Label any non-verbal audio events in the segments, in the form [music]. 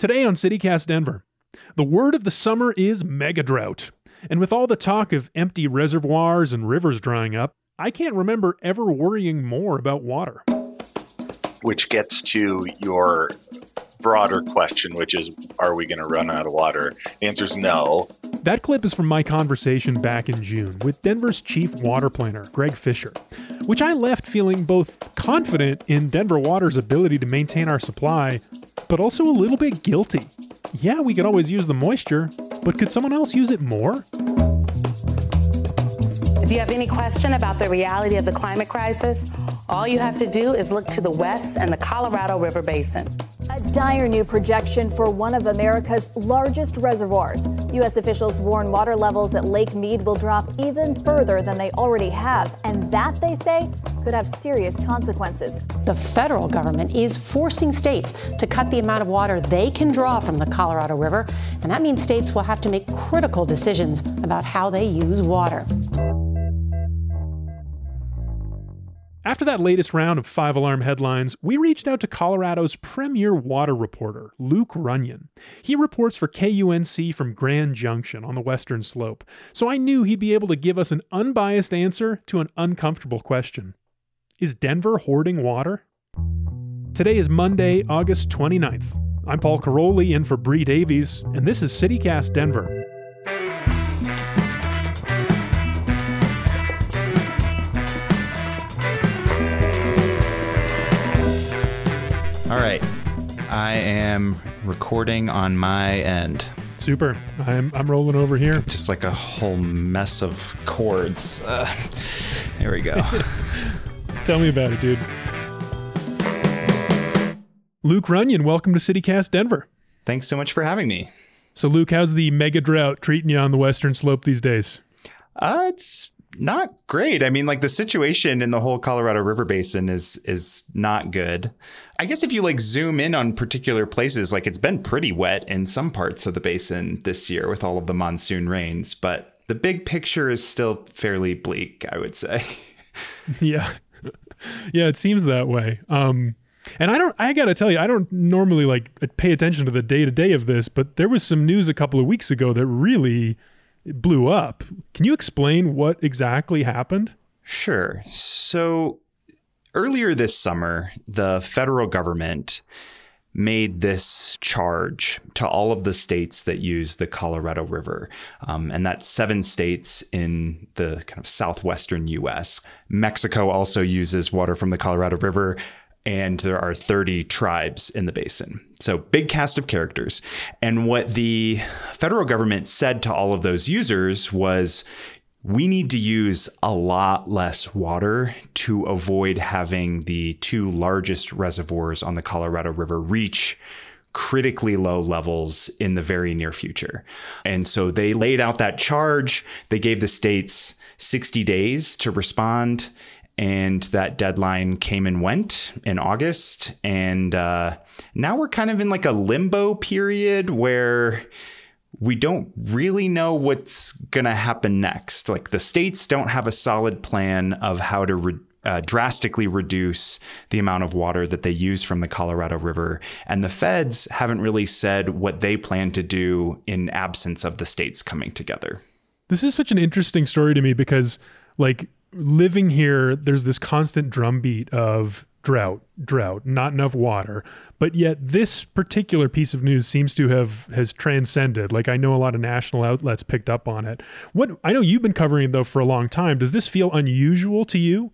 Today on CityCast Denver, the word of the summer is mega drought. And with all the talk of empty reservoirs and rivers drying up, I can't remember ever worrying more about water. Which gets to your broader question, which is are we going to run out of water? The answer is no. That clip is from my conversation back in June with Denver's chief water planner, Greg Fisher, which I left feeling both confident in Denver Water's ability to maintain our supply, but also a little bit guilty. Yeah, we could always use the moisture, but could someone else use it more? If you have any question about the reality of the climate crisis, all you have to do is look to the west and the Colorado River Basin. Dire new projection for one of America's largest reservoirs. U.S. officials warn water levels at Lake Mead will drop even further than they already have, and that, they say, could have serious consequences. The federal government is forcing states to cut the amount of water they can draw from the Colorado River, and that means states will have to make critical decisions about how they use water. After that latest round of five alarm headlines, we reached out to Colorado's premier water reporter, Luke Runyon. He reports for KUNC from Grand Junction on the western slope, so I knew he'd be able to give us an unbiased answer to an uncomfortable question Is Denver hoarding water? Today is Monday, August 29th. I'm Paul Karolyi in for Bree Davies, and this is CityCast Denver. All right. I am recording on my end. Super. I'm, I'm rolling over here. Just like a whole mess of chords. Uh, there we go. [laughs] Tell me about it, dude. Luke Runyon, welcome to CityCast Denver. Thanks so much for having me. So, Luke, how's the mega drought treating you on the western slope these days? Uh, it's not great. I mean, like the situation in the whole Colorado River Basin is is not good. I guess if you like zoom in on particular places, like it's been pretty wet in some parts of the basin this year with all of the monsoon rains, but the big picture is still fairly bleak, I would say. [laughs] yeah. Yeah, it seems that way. Um and I don't I got to tell you, I don't normally like pay attention to the day-to-day of this, but there was some news a couple of weeks ago that really it blew up. Can you explain what exactly happened? Sure. So earlier this summer, the federal government made this charge to all of the states that use the Colorado River. Um, and that's seven states in the kind of southwestern US. Mexico also uses water from the Colorado River and there are 30 tribes in the basin. So, big cast of characters. And what the federal government said to all of those users was we need to use a lot less water to avoid having the two largest reservoirs on the Colorado River reach critically low levels in the very near future. And so they laid out that charge. They gave the states 60 days to respond and that deadline came and went in August. And uh, now we're kind of in like a limbo period where we don't really know what's going to happen next. Like the states don't have a solid plan of how to re- uh, drastically reduce the amount of water that they use from the Colorado River. And the feds haven't really said what they plan to do in absence of the states coming together. This is such an interesting story to me because, like, living here, there's this constant drumbeat of drought, drought, not enough water. But yet this particular piece of news seems to have has transcended. Like I know a lot of national outlets picked up on it. What I know you've been covering it though for a long time. Does this feel unusual to you?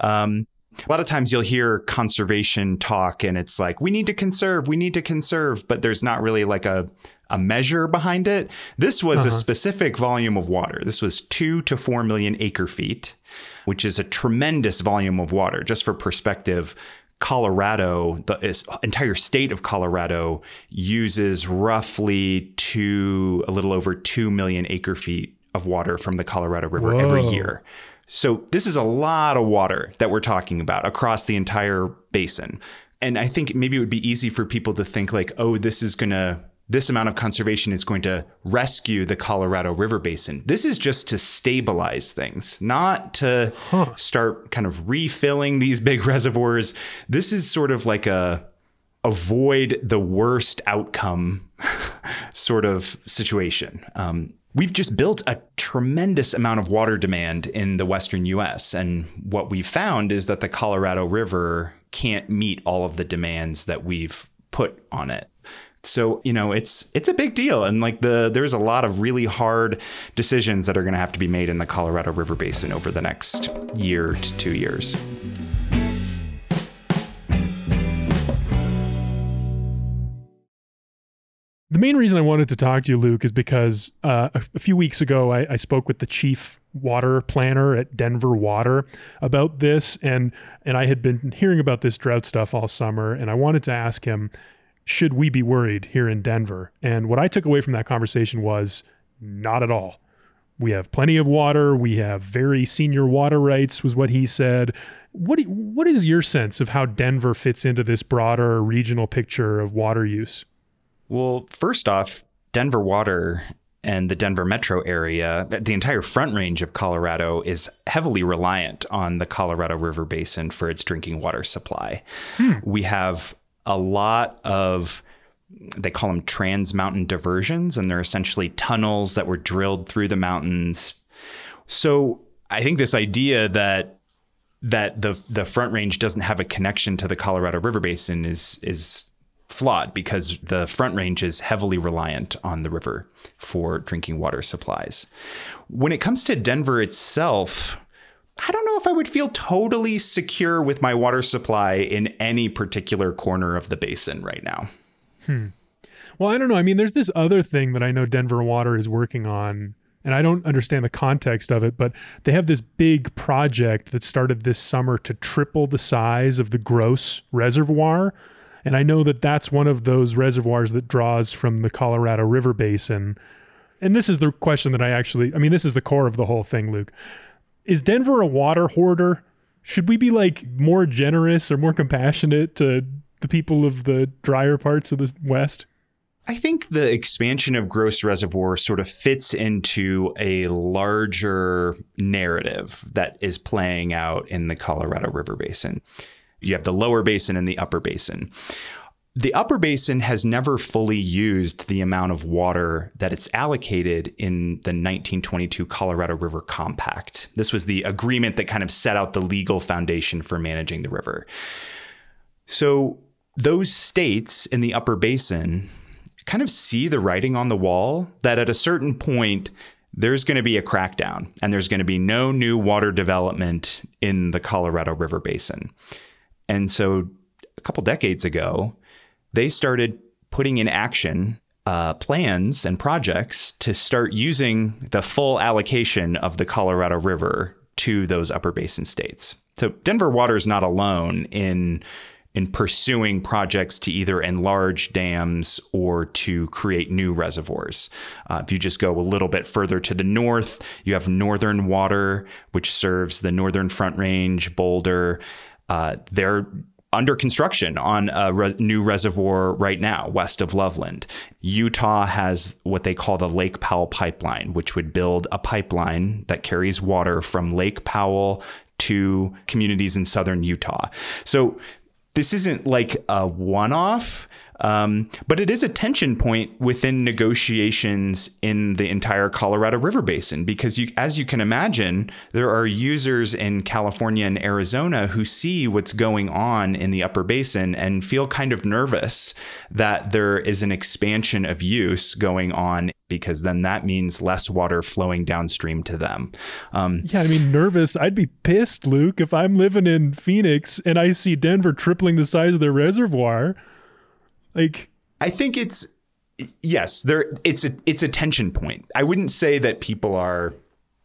Um a lot of times you'll hear conservation talk and it's like we need to conserve we need to conserve but there's not really like a a measure behind it. This was uh-huh. a specific volume of water. This was two to four million acre feet, which is a tremendous volume of water. Just for perspective, Colorado, the entire state of Colorado, uses roughly two, a little over two million acre feet of water from the Colorado River Whoa. every year. So this is a lot of water that we're talking about across the entire basin. And I think maybe it would be easy for people to think like, oh, this is going to this amount of conservation is going to rescue the Colorado River Basin. This is just to stabilize things, not to huh. start kind of refilling these big [laughs] reservoirs. This is sort of like a avoid the worst outcome [laughs] sort of situation. Um, we've just built a tremendous amount of water demand in the western US. And what we've found is that the Colorado River can't meet all of the demands that we've put on it. So, you know, it's it's a big deal and like the there's a lot of really hard decisions that are going to have to be made in the Colorado River basin over the next year to 2 years. The main reason I wanted to talk to you, Luke, is because uh, a, few weeks ago I, I, spoke with the chief water planner at Denver Water about this, and and I had been hearing about this drought stuff all summer, and I wanted to ask him, should we be worried here in Denver? And what I took away from that conversation was not at all. We have plenty of water. We have very senior water rights, was what he said. What do, what is your sense of how Denver fits into this broader regional picture of water use? Well, first off, Denver Water and the Denver metro area, the entire front range of Colorado is heavily reliant on the Colorado River Basin for its drinking water supply. Hmm. We have a lot of they call them trans mountain diversions and they're essentially tunnels that were drilled through the mountains. So, I think this idea that that the the front range doesn't have a connection to the Colorado River Basin is is flawed because the Front Range is heavily reliant on the river for drinking water supplies. When it comes to Denver itself, I don't know if I would feel totally secure with my water supply in any particular corner of the basin right now. Hmm. Well, I don't know. I mean, there's this other thing that I know Denver Water is working on, and I don't understand the context of it, but they have this big project that started this summer to triple the size of the Gross Reservoir, and I know that that's one of those reservoirs that draws from the Colorado River Basin. And this is the question that I actually, I mean, this is the core of the whole thing, Luke. Is Denver a water hoarder? Should we be like more generous or more compassionate to the people of the drier parts of the West? I think the expansion of Gross Reservoir sort of fits into a larger narrative that is playing out in the Colorado River Basin you have the lower basin and the upper basin. The upper basin has never fully used the amount of water that it's allocated in the 1922 Colorado River Compact. This was the agreement that kind of set out the legal foundation for managing the river. So, those states in the upper basin kind of see the writing on the wall that at a certain point, there's going to be a crackdown and there's going to be no new water development in the Colorado River Basin. And so a couple decades ago, they started putting in action uh, plans and projects to start using the full allocation of the Colorado River to those upper basin states. So Denver Water is not alone in in pursuing projects to either enlarge dams or to create new reservoirs. Uh, if you just go a little bit further to the north, you have Northern Water, which serves the Northern Front Range, Boulder. Uh, they're under construction on a re- new reservoir right now west of Loveland. Utah has what they call the Lake Powell pipeline, which would build a pipeline that carries water from Lake Powell to communities in southern Utah. So this isn't like a one off. Um, but it is a tension point within negotiations in the entire Colorado River Basin because, you, as you can imagine, there are users in California and Arizona who see what's going on in the upper basin and feel kind of nervous that there is an expansion of use going on because then that means less water flowing downstream to them. Um, yeah, I mean, nervous. I'd be pissed, Luke, if I'm living in Phoenix and I see Denver tripling the size of their reservoir. Like I think it's yes, there it's a it's a tension point. I wouldn't say that people are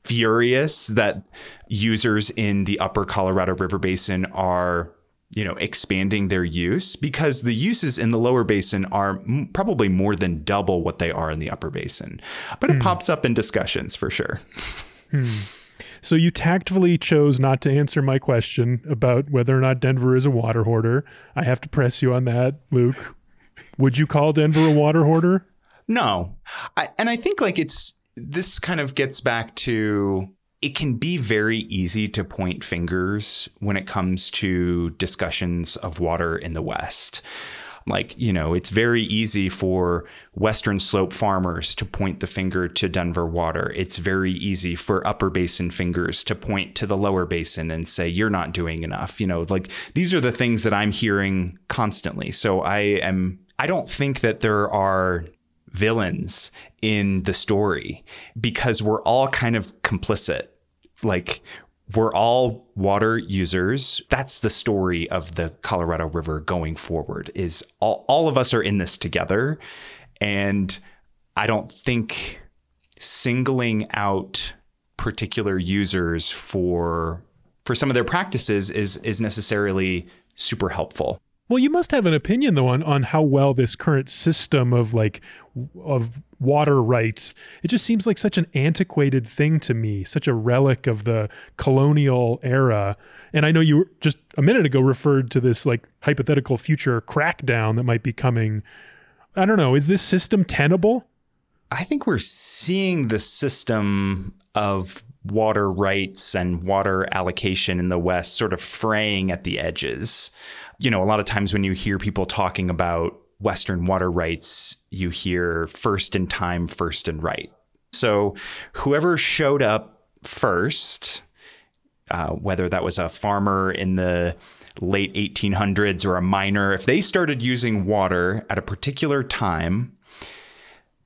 furious that users in the upper Colorado River basin are you know expanding their use because the uses in the lower basin are m- probably more than double what they are in the upper basin but hmm. it pops up in discussions for sure hmm. so you tactfully chose not to answer my question about whether or not denver is a water hoarder i have to press you on that luke would you call Denver a water hoarder? No. I, and I think like it's this kind of gets back to it can be very easy to point fingers when it comes to discussions of water in the West. Like, you know, it's very easy for Western Slope farmers to point the finger to Denver water. It's very easy for upper basin fingers to point to the lower basin and say, you're not doing enough. You know, like these are the things that I'm hearing constantly. So I am, I don't think that there are villains in the story because we're all kind of complicit. Like, we're all water users. That's the story of the Colorado River going forward is all, all of us are in this together. And I don't think singling out particular users for for some of their practices is is necessarily super helpful. Well, you must have an opinion though on on how well this current system of like of water rights. It just seems like such an antiquated thing to me, such a relic of the colonial era. And I know you just a minute ago referred to this like hypothetical future crackdown that might be coming. I don't know, is this system tenable? I think we're seeing the system of water rights and water allocation in the West sort of fraying at the edges you know, a lot of times when you hear people talking about Western water rights, you hear first in time, first in right. So whoever showed up first, uh, whether that was a farmer in the late 1800s or a miner, if they started using water at a particular time,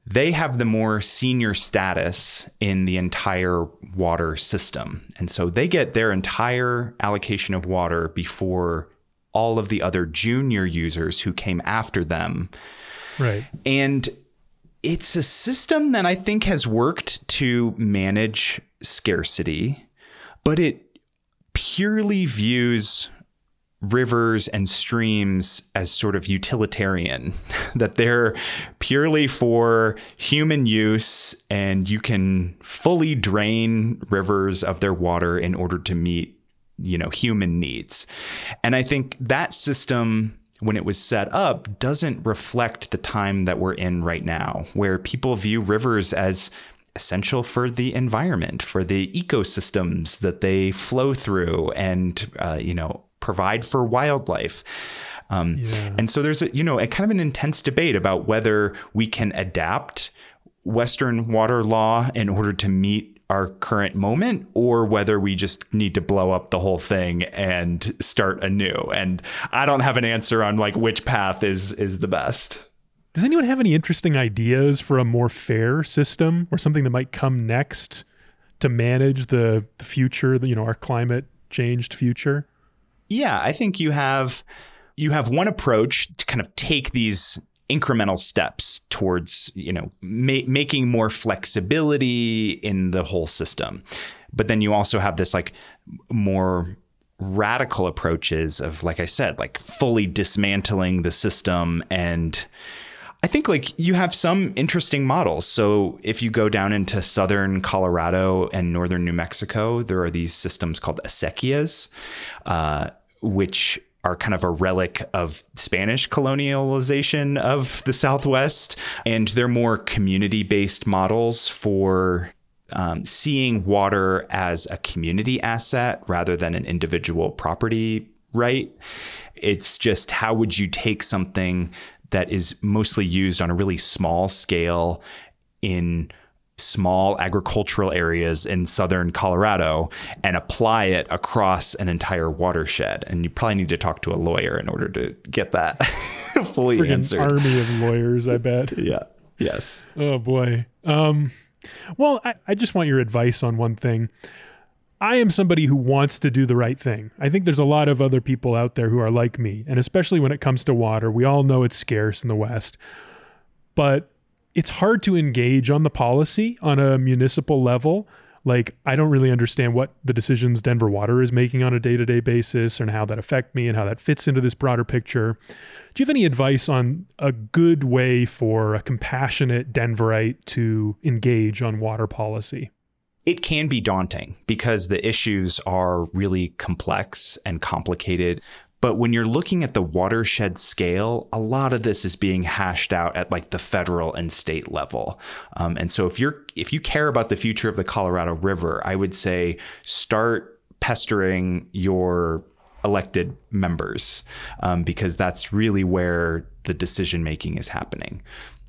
they have the more senior status in the entire water system. And so they get their entire allocation of water before all of the other junior users who came after them. Right. And it's a system that I think has worked to manage scarcity, but it purely views rivers and streams as sort of utilitarian, [laughs] that they're purely for human use and you can fully drain rivers of their water in order to meet you know human needs and i think that system when it was set up doesn't reflect the time that we're in right now where people view rivers as essential for the environment for the ecosystems that they flow through and uh, you know provide for wildlife um, yeah. and so there's a you know a kind of an intense debate about whether we can adapt western water law in order to meet our current moment or whether we just need to blow up the whole thing and start anew. And I don't have an answer on like which path is is the best. Does anyone have any interesting ideas for a more fair system or something that might come next to manage the, the future, you know, our climate changed future? Yeah, I think you have you have one approach to kind of take these incremental steps towards you know ma- making more flexibility in the whole system but then you also have this like more radical approaches of like i said like fully dismantling the system and I think like you have some interesting models. So if you go down into southern Colorado and northern New Mexico, there are these systems called acequias, uh, which are kind of a relic of Spanish colonialization of the Southwest. And they're more community based models for um, seeing water as a community asset rather than an individual property right. It's just how would you take something that is mostly used on a really small scale in small agricultural areas in southern Colorado and apply it across an entire watershed. And you probably need to talk to a lawyer in order to get that [laughs] fully Friggin answered. Army of lawyers, I bet. [laughs] yeah. Yes. Oh boy. Um, well, I, I just want your advice on one thing. I am somebody who wants to do the right thing. I think there's a lot of other people out there who are like me, and especially when it comes to water, we all know it's scarce in the West. But it's hard to engage on the policy on a municipal level. Like, I don't really understand what the decisions Denver Water is making on a day to day basis and how that affect me and how that fits into this broader picture. Do you have any advice on a good way for a compassionate Denverite to engage on water policy? It can be daunting because the issues are really complex and complicated. But when you're looking at the watershed scale, a lot of this is being hashed out at like the federal and state level. Um, and so if you're if you care about the future of the Colorado River, I would say start pestering your elected members um, because that's really where the decision making is happening.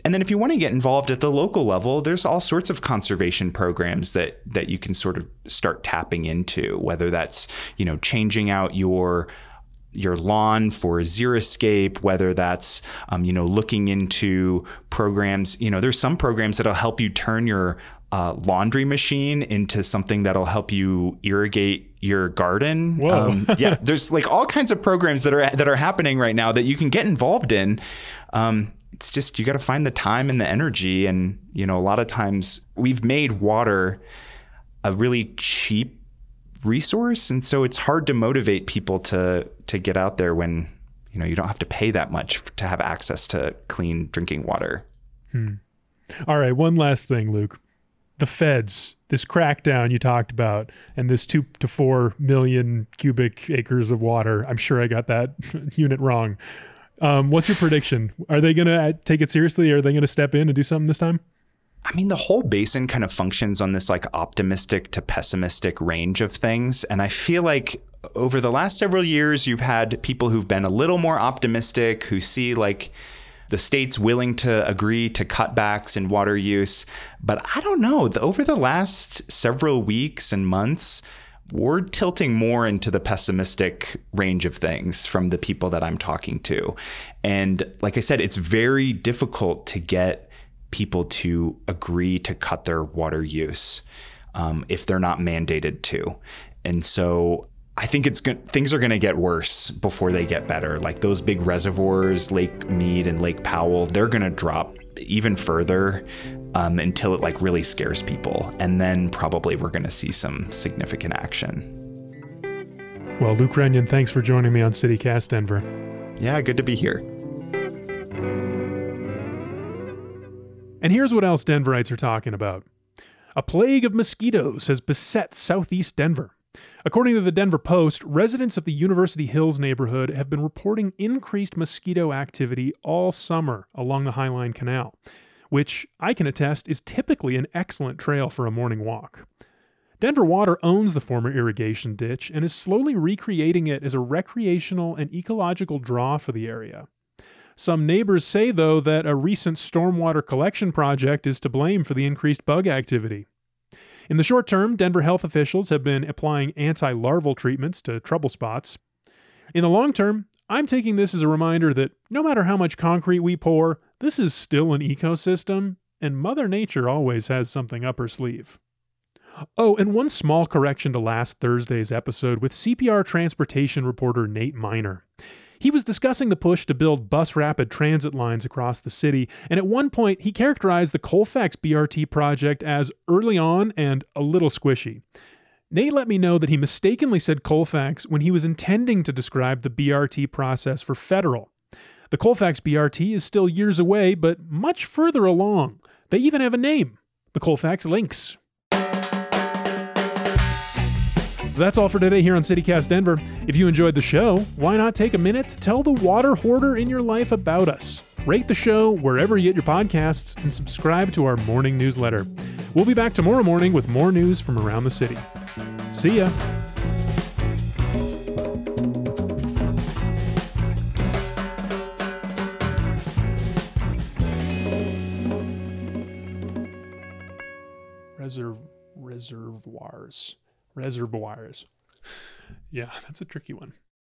And then if you want to get involved at the local level, there's all sorts of conservation programs that that you can sort of start tapping into, whether that's, you know, changing out your your lawn for xeriscape, whether that's um, you know looking into programs. You know, there's some programs that'll help you turn your uh, laundry machine into something that'll help you irrigate your garden. Um, [laughs] yeah, there's like all kinds of programs that are that are happening right now that you can get involved in. Um, it's just you got to find the time and the energy, and you know, a lot of times we've made water a really cheap resource, and so it's hard to motivate people to to get out there when you know you don't have to pay that much to have access to clean drinking water. Hmm. All right, one last thing, Luke. The feds, this crackdown you talked about, and this two to four million cubic acres of water. I'm sure I got that [laughs] unit wrong. Um, what's your prediction? Are they going to uh, take it seriously? Are they going to step in and do something this time? I mean, the whole basin kind of functions on this like optimistic to pessimistic range of things. And I feel like over the last several years, you've had people who've been a little more optimistic, who see like the states willing to agree to cutbacks in water use. But I don't know. Over the last several weeks and months, we're tilting more into the pessimistic range of things from the people that I'm talking to. And like I said, it's very difficult to get people to agree to cut their water use um, if they're not mandated to. And so I think it's good. Things are going to get worse before they get better. Like those big reservoirs, Lake Mead and Lake Powell, they're going to drop even further um, until it like really scares people, and then probably we're going to see some significant action. Well, Luke Runyon, thanks for joining me on CityCast Denver. Yeah, good to be here. And here's what else Denverites are talking about. A plague of mosquitoes has beset southeast Denver. According to the Denver Post, residents of the University Hills neighborhood have been reporting increased mosquito activity all summer along the Highline Canal, which I can attest is typically an excellent trail for a morning walk. Denver Water owns the former irrigation ditch and is slowly recreating it as a recreational and ecological draw for the area. Some neighbors say, though, that a recent stormwater collection project is to blame for the increased bug activity. In the short term, Denver health officials have been applying anti larval treatments to trouble spots. In the long term, I'm taking this as a reminder that no matter how much concrete we pour, this is still an ecosystem, and Mother Nature always has something up her sleeve. Oh, and one small correction to last Thursday's episode with CPR transportation reporter Nate Minor. He was discussing the push to build bus rapid transit lines across the city, and at one point he characterized the Colfax BRT project as early on and a little squishy. Nate let me know that he mistakenly said Colfax when he was intending to describe the BRT process for federal. The Colfax BRT is still years away, but much further along. They even have a name the Colfax Links. That's all for today here on CityCast Denver. If you enjoyed the show, why not take a minute to tell the water hoarder in your life about us? Rate the show wherever you get your podcasts and subscribe to our morning newsletter. We'll be back tomorrow morning with more news from around the city. See ya. Reserv- reservoirs reservoirs. Yeah, that's a tricky one.